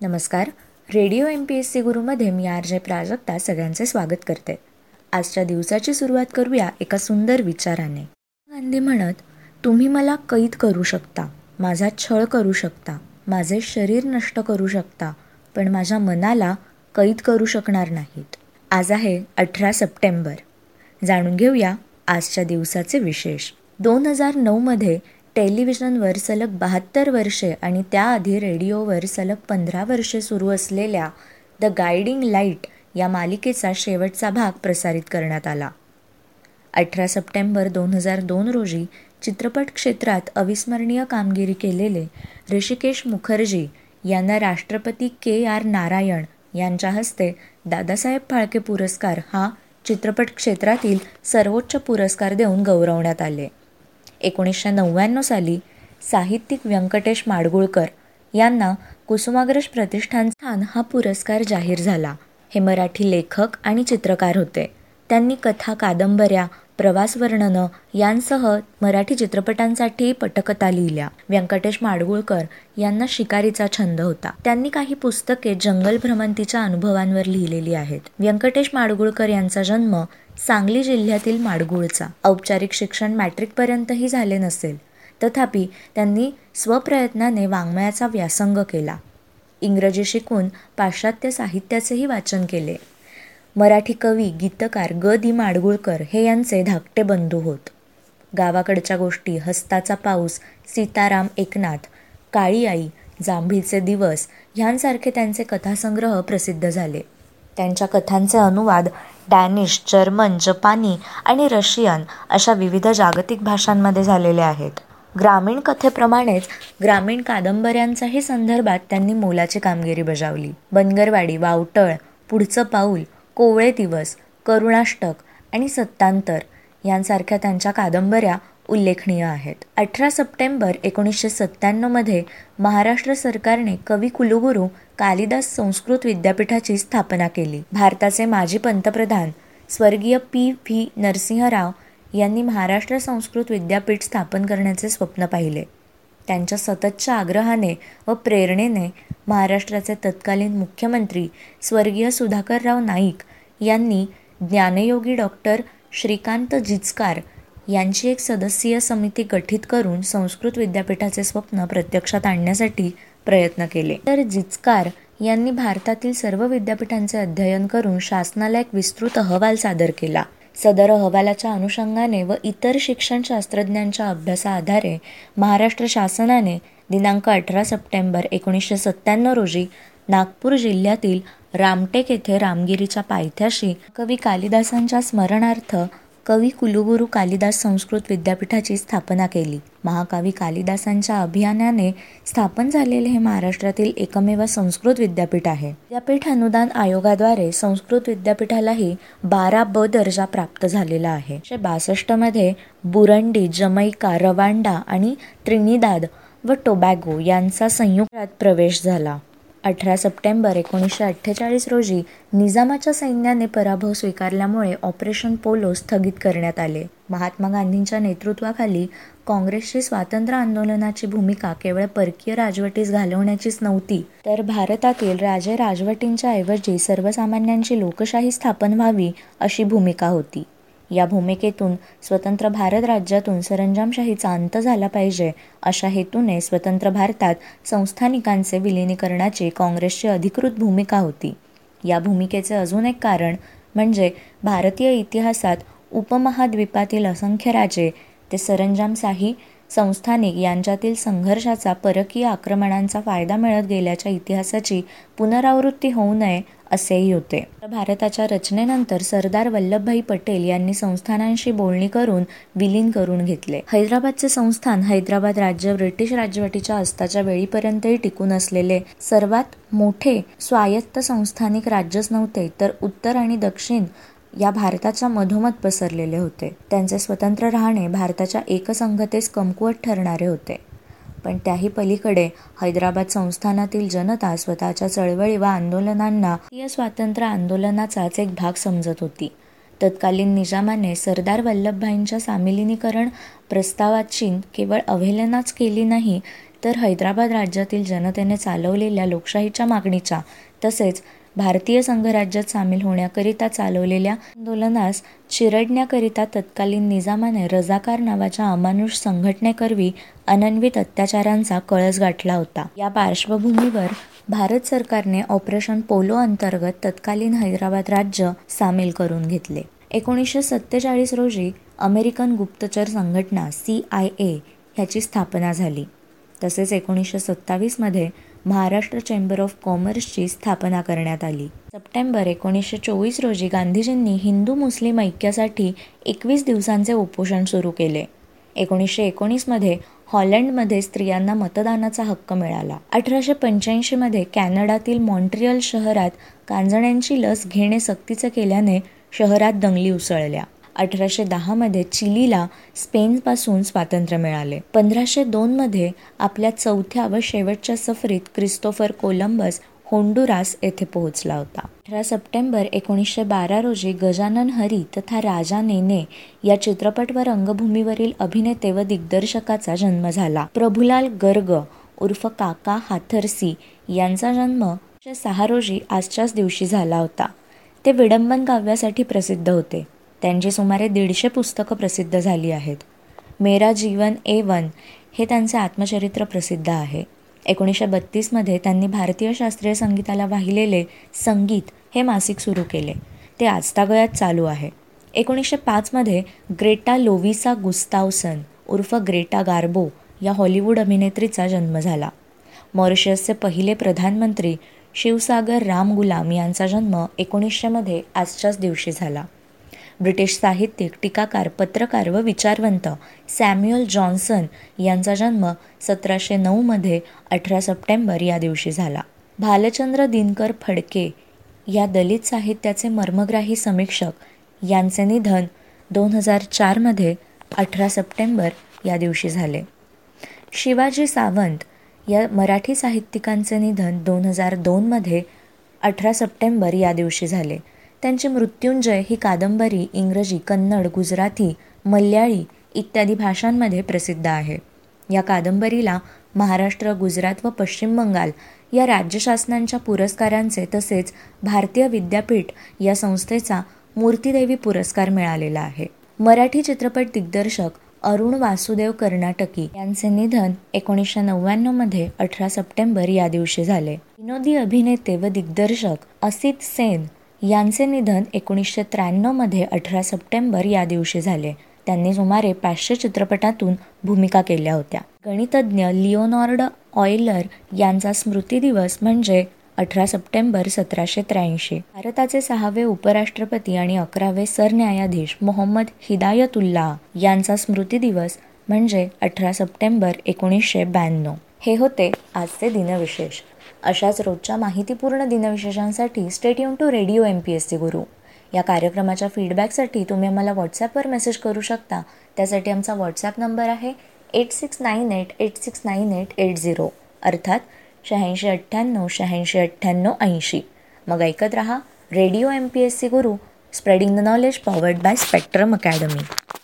नमस्कार. Radio M P S C गुरुमध्ये मी R J Prajakta सगळ्यांचे स्वागत करते. आजच्या दिवसाची सुरुवात करूया एका सुंदर विचाराने. गांधी म्हणत तुम्ही मला कैद करू शकता माझा छळ करू शकता माझे शरीर नष्ट करू शकता पण माझ्या मनाला कैद करू शकणार नाहीत. आज आहे अठरा सप्टेंबर. जाणून घेऊया आजच्या दिवसाचे विशेष. दोन हजार नऊमध्ये टेलिव्हिजनवर सलग बहात्तर वर्षे आणि त्याआधी रेडिओवर सलग पंधरा वर्षे सुरू असलेल्या द गायडिंग लाइट या मालिकेचा शेवटचा भाग प्रसारित करण्यात आला. अठरा सप्टेंबर दोन हजार दोन रोजी चित्रपट क्षेत्रात अविस्मरणीय कामगिरी केलेले ऋषिकेश मुखर्जी यांना राष्ट्रपती के आर नारायण यांच्या हस्ते दादासाहेब फाळके पुरस्कार हा चित्रपट क्षेत्रातील सर्वोच्च पुरस्कार देऊन गौरवण्यात आले. एकोणीसशे नव्याण्णव साली साहित्यिक व्यंकटेश माडगुळकर यांना कुसुमाग्रज प्रतिष्ठान स्थान हा पुरस्कार जाहीर झाला. हे मराठी लेखक आणि चित्रकार होते. त्यांनी कथा कादंबऱ्या प्रवास वर्णनं यांसह मराठी चित्रपटांसाठी पटकथा लिहिल्या. व्यंकटेश माडगुळकर यांना शिकारीचा छंद होता. त्यांनी काही पुस्तके जंगल भ्रमंतीच्या अनुभवांवर लिहिलेली आहेत. व्यंकटेश माडगुळकर यांचा जन्म सांगली जिल्ह्यातील माडगुळचा. औपचारिक शिक्षण मॅट्रिकपर्यंतही झाले नसेल. तथापि त्यांनी स्वप्रयत्नाने वाङ्मयाचा व्यासंग केला. इंग्रजी शिकून पाश्चात्य साहित्याचेही वाचन केले. मराठी कवी गीतकार ग. दी. माडगुळकर हे यांचे धाकटे बंधू होत. गावाकडच्या गोष्टी हस्ताचा पाऊस सीताराम एकनाथ काळी आई जांभीचे दिवस ह्यांसारखे त्यांचे कथासंग्रह प्रसिद्ध झाले. त्यांच्या कथांचे अनुवाद डॅनिश जर्मन जपानी आणि रशियन अशा विविध जागतिक भाषांमध्ये झालेले आहेत. ग्रामीण कथेप्रमाणेच ग्रामीण कादंबऱ्यांचाही संदर्भात त्यांनी मोलाची कामगिरी बजावली. बनगरवाडी वावटळ पुढचं पाऊल कोवळे दिवस करुणाष्टक आणि सत्तांतर यांसारख्या त्यांच्या कादंबऱ्या उल्लेखनीय आहेत. अठरा सप्टेंबर एकोणीसशे सत्त्याण्णवमध्ये महाराष्ट्र सरकारने कवी कुलगुरू कालिदास संस्कृत विद्यापीठाची स्थापना केली. भारताचे माजी पंतप्रधान स्वर्गीय पी व्ही नरसिंहराव यांनी महाराष्ट्र संस्कृत विद्यापीठ स्थापन करण्याचे स्वप्न पाहिले. त्यांच्या सततच्या आग्रहाने व प्रेरणेने महाराष्ट्राचे तत्कालीन मुख्यमंत्री स्वर्गीय सुधाकरराव नाईक यांनी ज्ञानयोगी डॉक्टर श्रीकांत जिचकार यांची एक सदस्यीय समिती गठीत करून संस्कृत विद्यापीठाचे स्वप्न प्रत्यक्षात आणण्यासाठी प्रयत्न केले. तर जिचकार यांनी भारतातील सर्व विद्यापीठांचे अध्ययन करून शासनाला एक विस्तृत अहवाल सादर केला. सदर अहवालाच्या अनुषंगाने व इतर शिक्षण शास्त्रज्ञांच्या अभ्यासाआधारे महाराष्ट्र शासनाने दिनांक अठरा सप्टेंबर एकोणीसशे सत्त्याण्णव रोजी नागपूर जिल्ह्यातील रामटेक येथे रामगिरीच्या पायथ्याशी कवी कालिदासांच्या स्मरणार्थ कवी कुलगुरू कालिदास संस्कृत विद्यापीठाची स्थापना केली. महाकवी कालिदासांच्या अभियानाने स्थापन झालेले हे महाराष्ट्रातील एकमेव संस्कृत विद्यापीठ आहे. विद्यापीठ अनुदान आयोगाद्वारे संस्कृत विद्यापीठालाही बारा ब दर्जा प्राप्त झालेला आहे. एकशे बासष्टमध्ये बुरंडी जमैका रवांडा आणि त्रिनिदाद व टोबॅगो यांचा संयुक्त प्रवेश झाला. अठरा सप्टेंबर एकोणीसशे अठ्ठेचाळीस रोजी निजामाच्या सैन्याने पराभव स्वीकारल्यामुळे ऑपरेशन पोलो स्थगित करण्यात आले. महात्मा गांधींच्या नेतृत्वाखाली काँग्रेसची स्वातंत्र्य आंदोलनाची भूमिका केवळ परकीय राजवटीस घालवण्याचीच नव्हती तर भारतातील राजे राजवटींच्या ऐवजी सर्वसामान्यांची लोकशाही स्थापन व्हावी अशी भूमिका होती. या भूमिकेतून स्वतंत्र भारत राज्यातून सरंजामशाहीचा अंत झाला पाहिजे अशा हेतूने स्वतंत्र भारतात संस्थानिकांचे विलिनीकरणाची काँग्रेसची अधिकृत भूमिका होती. या भूमिकेचे अजून एक कारण म्हणजे भारतीय इतिहासात उपमहाद्वीपातील असंख्य राजे ते सरंजामशाही संस्थानिक यांच्यातील संघर्षाचा परकीय आक्रमणांचा फायदा मिळत गेल्याच्या इतिहासाची पुनरावृत्ती होऊ नये असेही होते. भारताच्या रचनेनंतर सरदार वल्लभभाई पटेल यांनी संस्थानांशी बोलणी करून विलीन करून घेतले. हैदराबादचे संस्थान हैदराबाद राज्य ब्रिटिश राजवटीच्या अस्ताच्या वेळीपर्यंतही टिकून असलेले सर्वात मोठे स्वायत्त संस्थानिक राज्यच नव्हते तर उत्तर आणि दक्षिण या भारताच्या मधोमध पसरलेले होते. त्यांचे स्वतंत्र राहणे भारताच्या एकसंघतेस कमकुवत ठरणारे होते. पण त्याही पलीकडे हैदराबाद संस्थानातील जनता स्वतःच्या चळवळी व आंदोलनांना स्वातंत्र्य आंदोलनाचाच एक भाग समजत होती. तत्कालीन निजामाने सरदार वल्लभभाईंच्या सामिलीनीकरण प्रस्तावाची केवळ अवहेलनाच केली नाही तर हैदराबाद राज्यातील जनतेने चालवलेल्या लोकशाहीच्या मागणीच्या तसेच भारतीय संघराज्यात सामील होण्याकरिता चालवलेल्या आंदोलनास चिरडण्याकरिता तत्कालीन निजामाने रजाकार नावाच्या अमानुष संघटनेकरवी अनन्वित अत्याचारांचा कळस गाठला होता. या पार्श्वभूमीवर भारत सरकारने ऑपरेशन पोलो अंतर्गत तत्कालीन हैदराबाद राज्य सामील करून घेतले. एकोणीसशे सत्तेचाळीस रोजी अमेरिकन गुप्तचर संघटना सी आय ए ह्याची स्थापना झाली. तसेच एकोणीसशे सत्तावीसमध्ये महाराष्ट्र चेंबर ऑफ कॉमर्सची स्थापना करण्यात आली. सप्टेंबर एकोणीसशे चोवीस रोजी गांधीजींनी हिंदू मुस्लिम ऐक्यासाठी एकवीस दिवसांचे उपोषण सुरू केले. एकोणीसशे एकोणीसमध्ये हॉलंडमध्ये स्त्रियांना मतदानाचा हक्क मिळाला. अठराशे पंच्याऐंशीमध्ये कॅनडातील मॉन्ट्रियल शहरात कांजण्यांची लस घेणे सक्तीचं केल्याने शहरात दंगली उसळल्या. अठराशे दहामध्ये चिलीला स्पेनपासून स्वातंत्र्य मिळाले. पंधराशे दोनमध्ये आपल्या चौथ्या व शेवटच्या सफरीत क्रिस्तोफर कोलंबस होंडुरास येथे पोहोचला होता. अठरा सप्टेंबर एकोणीसशे बारा रोजी गजानन हरी तथा राजा नेने या चित्रपट व रंगभूमीवरील अभिनेते व दिग्दर्शकाचा जन्म झाला. प्रभुलाल गर्ग उर्फ काका हाथरसी यांचा जन्म सहा रोजी आजच्याच दिवशी झाला होता. ते विडंबन काव्यासाठी प्रसिद्ध होते. त्यांची सुमारे दीडशे पुस्तकं प्रसिद्ध झाली आहेत. मेरा जीवन ए वन हे त्यांचे आत्मचरित्र प्रसिद्ध आहे. एकोणीसशे बत्तीसमध्ये त्यांनी भारतीय शास्त्रीय संगीताला वाहिलेले संगीत हे मासिक सुरू केले. ते आजतागयात चालू आहे. एकोणीसशे पाचमध्ये ग्रेटा लोविसा गुस्तावसन उर्फ ग्रेटा गार्बो या हॉलिवूड अभिनेत्रीचा जन्म झाला. मॉरिशसचे पहिले प्रधानमंत्री शिवसागर राम गुलाम यांचा जन्म एकोणीसशेमध्ये आजच्याच दिवशी झाला. ब्रिटिश साहित्यिक टीकाकार पत्रकार व विचारवंत सॅम्युअल जॉन्सन यांचा जन्म सतराशे नऊमध्ये अठरा सप्टेंबर या दिवशी झाला. भालचंद्र दिनकर फडके या दलित साहित्याचे मर्मग्राही समीक्षक यांचे निधन दोन हजार चारमध्ये अठरा सप्टेंबर या दिवशी झाले. शिवाजी सावंत या मराठी साहित्यिकांचे निधन दोन हजार दोनमध्ये अठरा सप्टेंबर या दिवशी झाले. त्यांची मृत्युंजय ही कादंबरी इंग्रजी कन्नड गुजराती मल्याळी इत्यादी भाषांमध्ये प्रसिद्ध आहे. या कादंबरीला महाराष्ट्र गुजरात व पश्चिम बंगाल या राज्यशासनांच्या पुरस्कारांचे तसेच भारतीय विद्यापीठ या संस्थेचा मूर्तिदेवी पुरस्कार मिळालेला आहे. मराठी चित्रपट दिग्दर्शक अरुण वासुदेव कर्नाटकी यांचे निधन एकोणीसशे नव्याण्णवमध्ये अठरा सप्टेंबर या दिवशी झाले. विनोदी अभिनेते व दिग्दर्शक असित सेन यांचे निधन एकोणीसशे त्र्याण्णवमध्ये अठरा सप्टेंबर या दिवशी झाले. त्यांनी सुमारे पाचशे चित्रपटातून भूमिका केल्या होत्या. गणितज्ञ लिओनॉर्ड ऑयलर यांचा स्मृती दिवस म्हणजे अठरा सप्टेंबर सतराशे त्र्याऐंशी. भारताचे सहावे उपराष्ट्रपती आणि अकरावे सरन्यायाधीश मोहम्मद हिदायतुल्ला यांचा स्मृती दिवस म्हणजे अठरा सप्टेंबर एकोणीसशे ब्याण्णव. हे होते आजचे दिनविशेष. अशाच रोजच्या माहितीपूर्ण दिनविशेषांसाठी stay युन to radio M P S C Guru. या कार्यक्रमाच्या फीडबॅकसाठी तुम्ही आम्हाला व्हॉट्सॲपवर मेसेज करू शकता. त्यासाठी आमचा व्हॉट्सॲप नंबर आहे eight six nine eight eight six nine eight eight zero अर्थात शहाऐंशी अठ्ठ्याण्णव शहाऐंशी अठ्ठ्याण्णव ऐंशी. मग ऐकत रहा radio M P S C Guru spreading the knowledge powered by Spectrum Academy